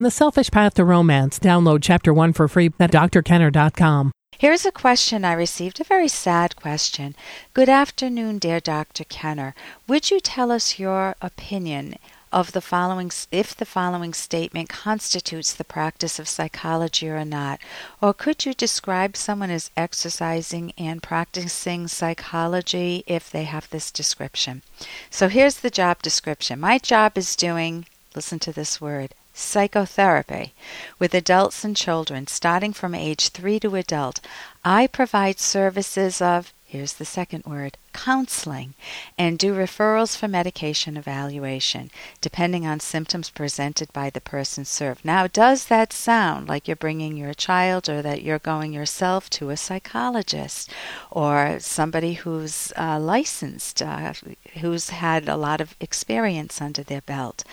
The Selfish Path to Romance. Download Chapter 1 for free at drkenner.com. Here's a question I received, a very sad question. Good afternoon, dear Dr. Kenner. Would you tell us your opinion of the following if the following statement constitutes the practice of psychology or not? Or could you describe someone as exercising and practicing psychology if they have this description? So here's the job description. My job is doing listen to this word psychotherapy with adults and children starting from age 3 to adult. I provide services of here's the second word counseling and do referrals for medication evaluation depending on symptoms presented by the person served. Now, does that sound like you're bringing your child or that you're going yourself to a psychologist or somebody who's uh, licensed, uh, who's had a lot of experience under their belt?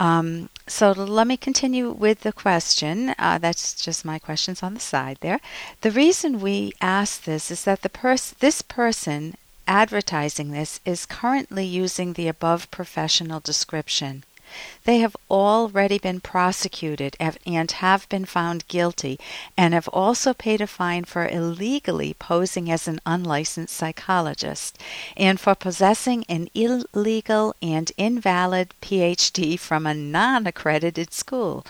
Um, so let me continue with the question. Uh, that's just my questions on the side there. The reason we ask this is that the pers- this person advertising this is currently using the above professional description. They have already been prosecuted and have been found guilty and have also paid a fine for illegally posing as an unlicensed psychologist and for possessing an illegal and invalid PhD from a non accredited school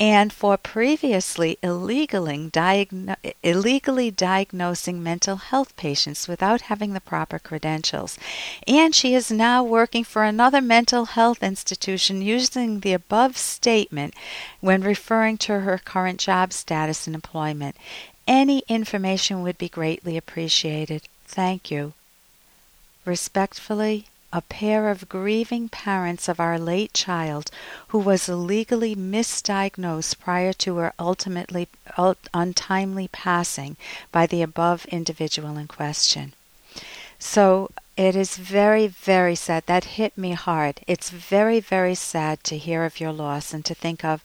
and for previously illegally, diagno- illegally diagnosing mental health patients without having the proper credentials. And she is now working for another mental health institution using the above statement when referring to her current job status and employment. Any information would be greatly appreciated. Thank you. Respectfully, a pair of grieving parents of our late child who was illegally misdiagnosed prior to her ultimately untimely passing by the above individual in question. So it is very, very sad. That hit me hard. It's very, very sad to hear of your loss and to think of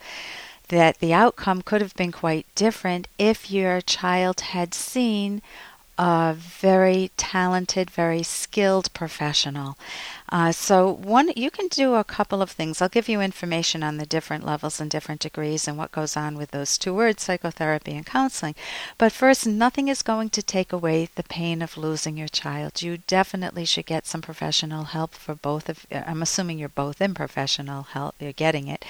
that the outcome could have been quite different if your child had seen a very talented, very skilled professional. Uh, so one, you can do a couple of things. I'll give you information on the different levels and different degrees and what goes on with those two words, psychotherapy and counseling. But first, nothing is going to take away the pain of losing your child. You definitely should get some professional help for both of. I'm assuming you're both in professional help. You're getting it,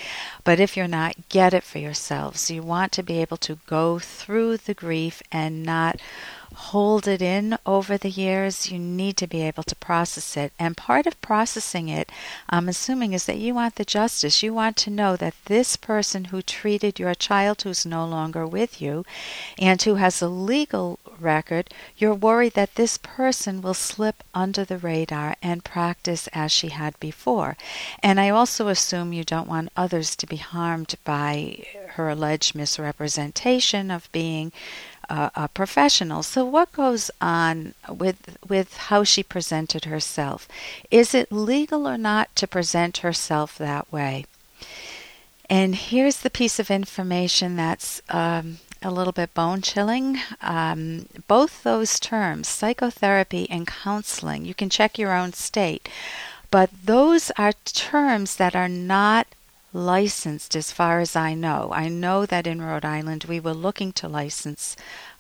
but if you're not, get it for yourselves. You want to be able to go through the grief and not hold it in over the years. You need to be able to process it. And part of processing it, I'm assuming, is that you want the justice. You want to know that this person who treated your child who's no longer with you and who has a legal record, you're worried that this person will slip under the radar and practice as she had before. And I also assume you don't want others to be harmed by her alleged misrepresentation of being a, a professional. So, what goes on with with how she presented herself? Is it legal or not to present herself that way? And here's the piece of information that's um, a little bit bone chilling. Um, both those terms, psychotherapy and counseling, you can check your own state, but those are terms that are not licensed as far as I know. I know that in Rhode Island we were looking to license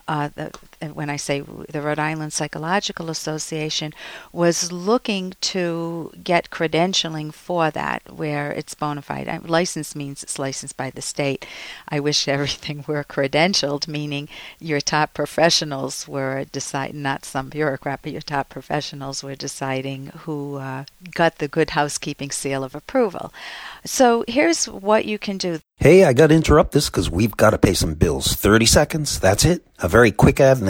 uh, the, when I say the Rhode Island Psychological Association, was looking to get credentialing for that, where it's bona fide. Uh, license means it's licensed by the state. I wish everything were credentialed, meaning your top professionals were deciding, not some bureaucrat, but your top professionals were deciding who uh, got the good housekeeping seal of approval. So here's what you can do. Hey, I got to interrupt this because we've got to pay some bills. 30 seconds, that's it. A very quick ad, and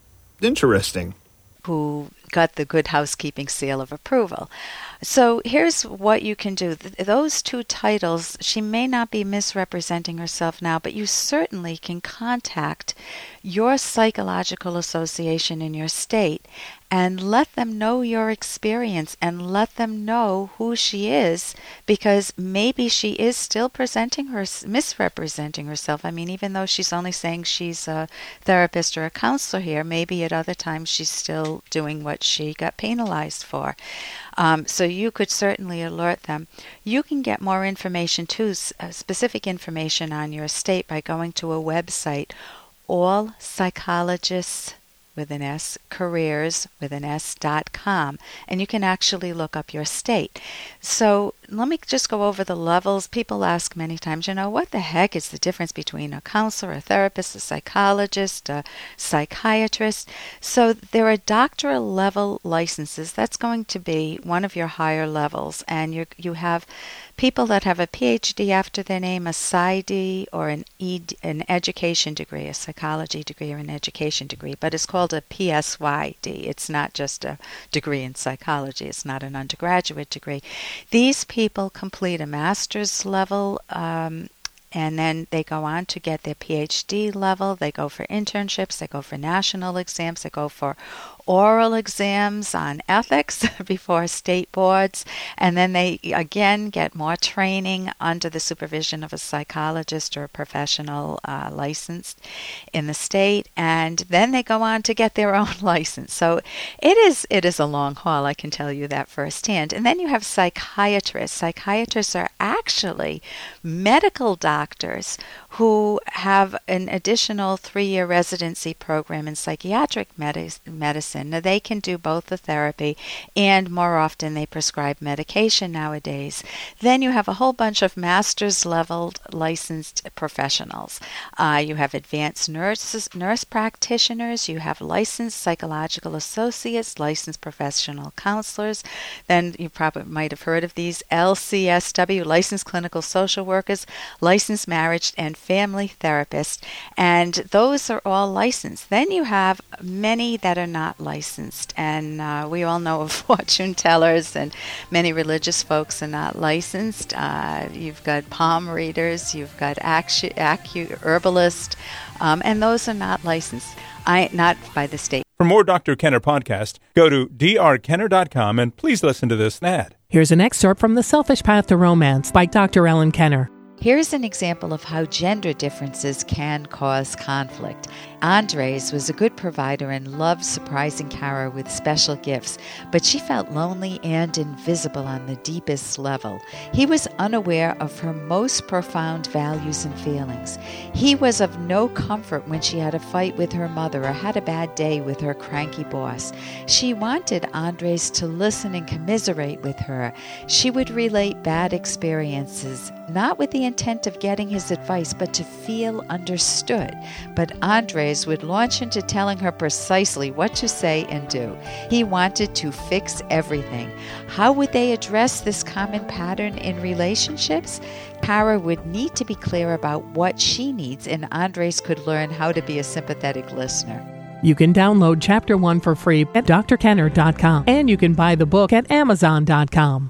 interesting. Who got the good housekeeping seal of approval. So here's what you can do. Th- those two titles, she may not be misrepresenting herself now, but you certainly can contact your psychological association in your state and let them know your experience and let them know who she is because maybe she is still presenting her misrepresenting herself. I mean even though she's only saying she's a therapist or a counselor here maybe at other times she's still doing what she got penalized for. Um, so you could certainly alert them. You can get more information too uh, specific information on your state by going to a website all psychologists with an S, careers with an S dot com, and you can actually look up your state. So let me just go over the levels. People ask many times, you know, what the heck is the difference between a counselor, a therapist, a psychologist, a psychiatrist? So there are doctoral level licenses. That's going to be one of your higher levels, and you you have people that have a PhD after their name, a PsyD, or an, ed, an education degree, a psychology degree or an education degree, but it's called a PSYD. It's not just a degree in psychology, it's not an undergraduate degree. These people complete a master's level um, and then they go on to get their PhD level. They go for internships, they go for national exams, they go for oral exams on ethics before state boards, and then they again get more training under the supervision of a psychologist or a professional uh, licensed in the state, and then they go on to get their own license. So it is it is a long haul, I can tell you that firsthand. And then you have psychiatrists. Psychiatrists are actually medical doctors who have an additional three year residency program in psychiatric medicine. Now, they can do both the therapy and more often they prescribe medication nowadays. Then you have a whole bunch of master's level licensed professionals. Uh, you have advanced nurses, nurse practitioners, you have licensed psychological associates, licensed professional counselors. Then you probably might have heard of these LCSW, licensed clinical social workers, licensed marriage and family therapists. and those are all licensed. Then you have many that are not licensed, and uh, we all know of fortune tellers, and many religious folks are not licensed. Uh, you've got palm readers, you've got acu, acu herbalists, um, and those are not licensed. I not by the state. For more Dr. Kenner podcast, go to drkenner.com and please listen to this ad. Here's an excerpt from The Selfish Path to Romance by Dr. Ellen Kenner. Here's an example of how gender differences can cause conflict. Andres was a good provider and loved surprising Kara with special gifts, but she felt lonely and invisible on the deepest level. He was unaware of her most profound values and feelings. He was of no comfort when she had a fight with her mother or had a bad day with her cranky boss. She wanted Andres to listen and commiserate with her. She would relate bad experiences, not with the intent of getting his advice, but to feel understood. But Andres would launch into telling her precisely what to say and do. He wanted to fix everything. How would they address this common pattern in relationships? Kara would need to be clear about what she needs, and Andres could learn how to be a sympathetic listener. You can download Chapter 1 for free at drkenner.com, and you can buy the book at amazon.com.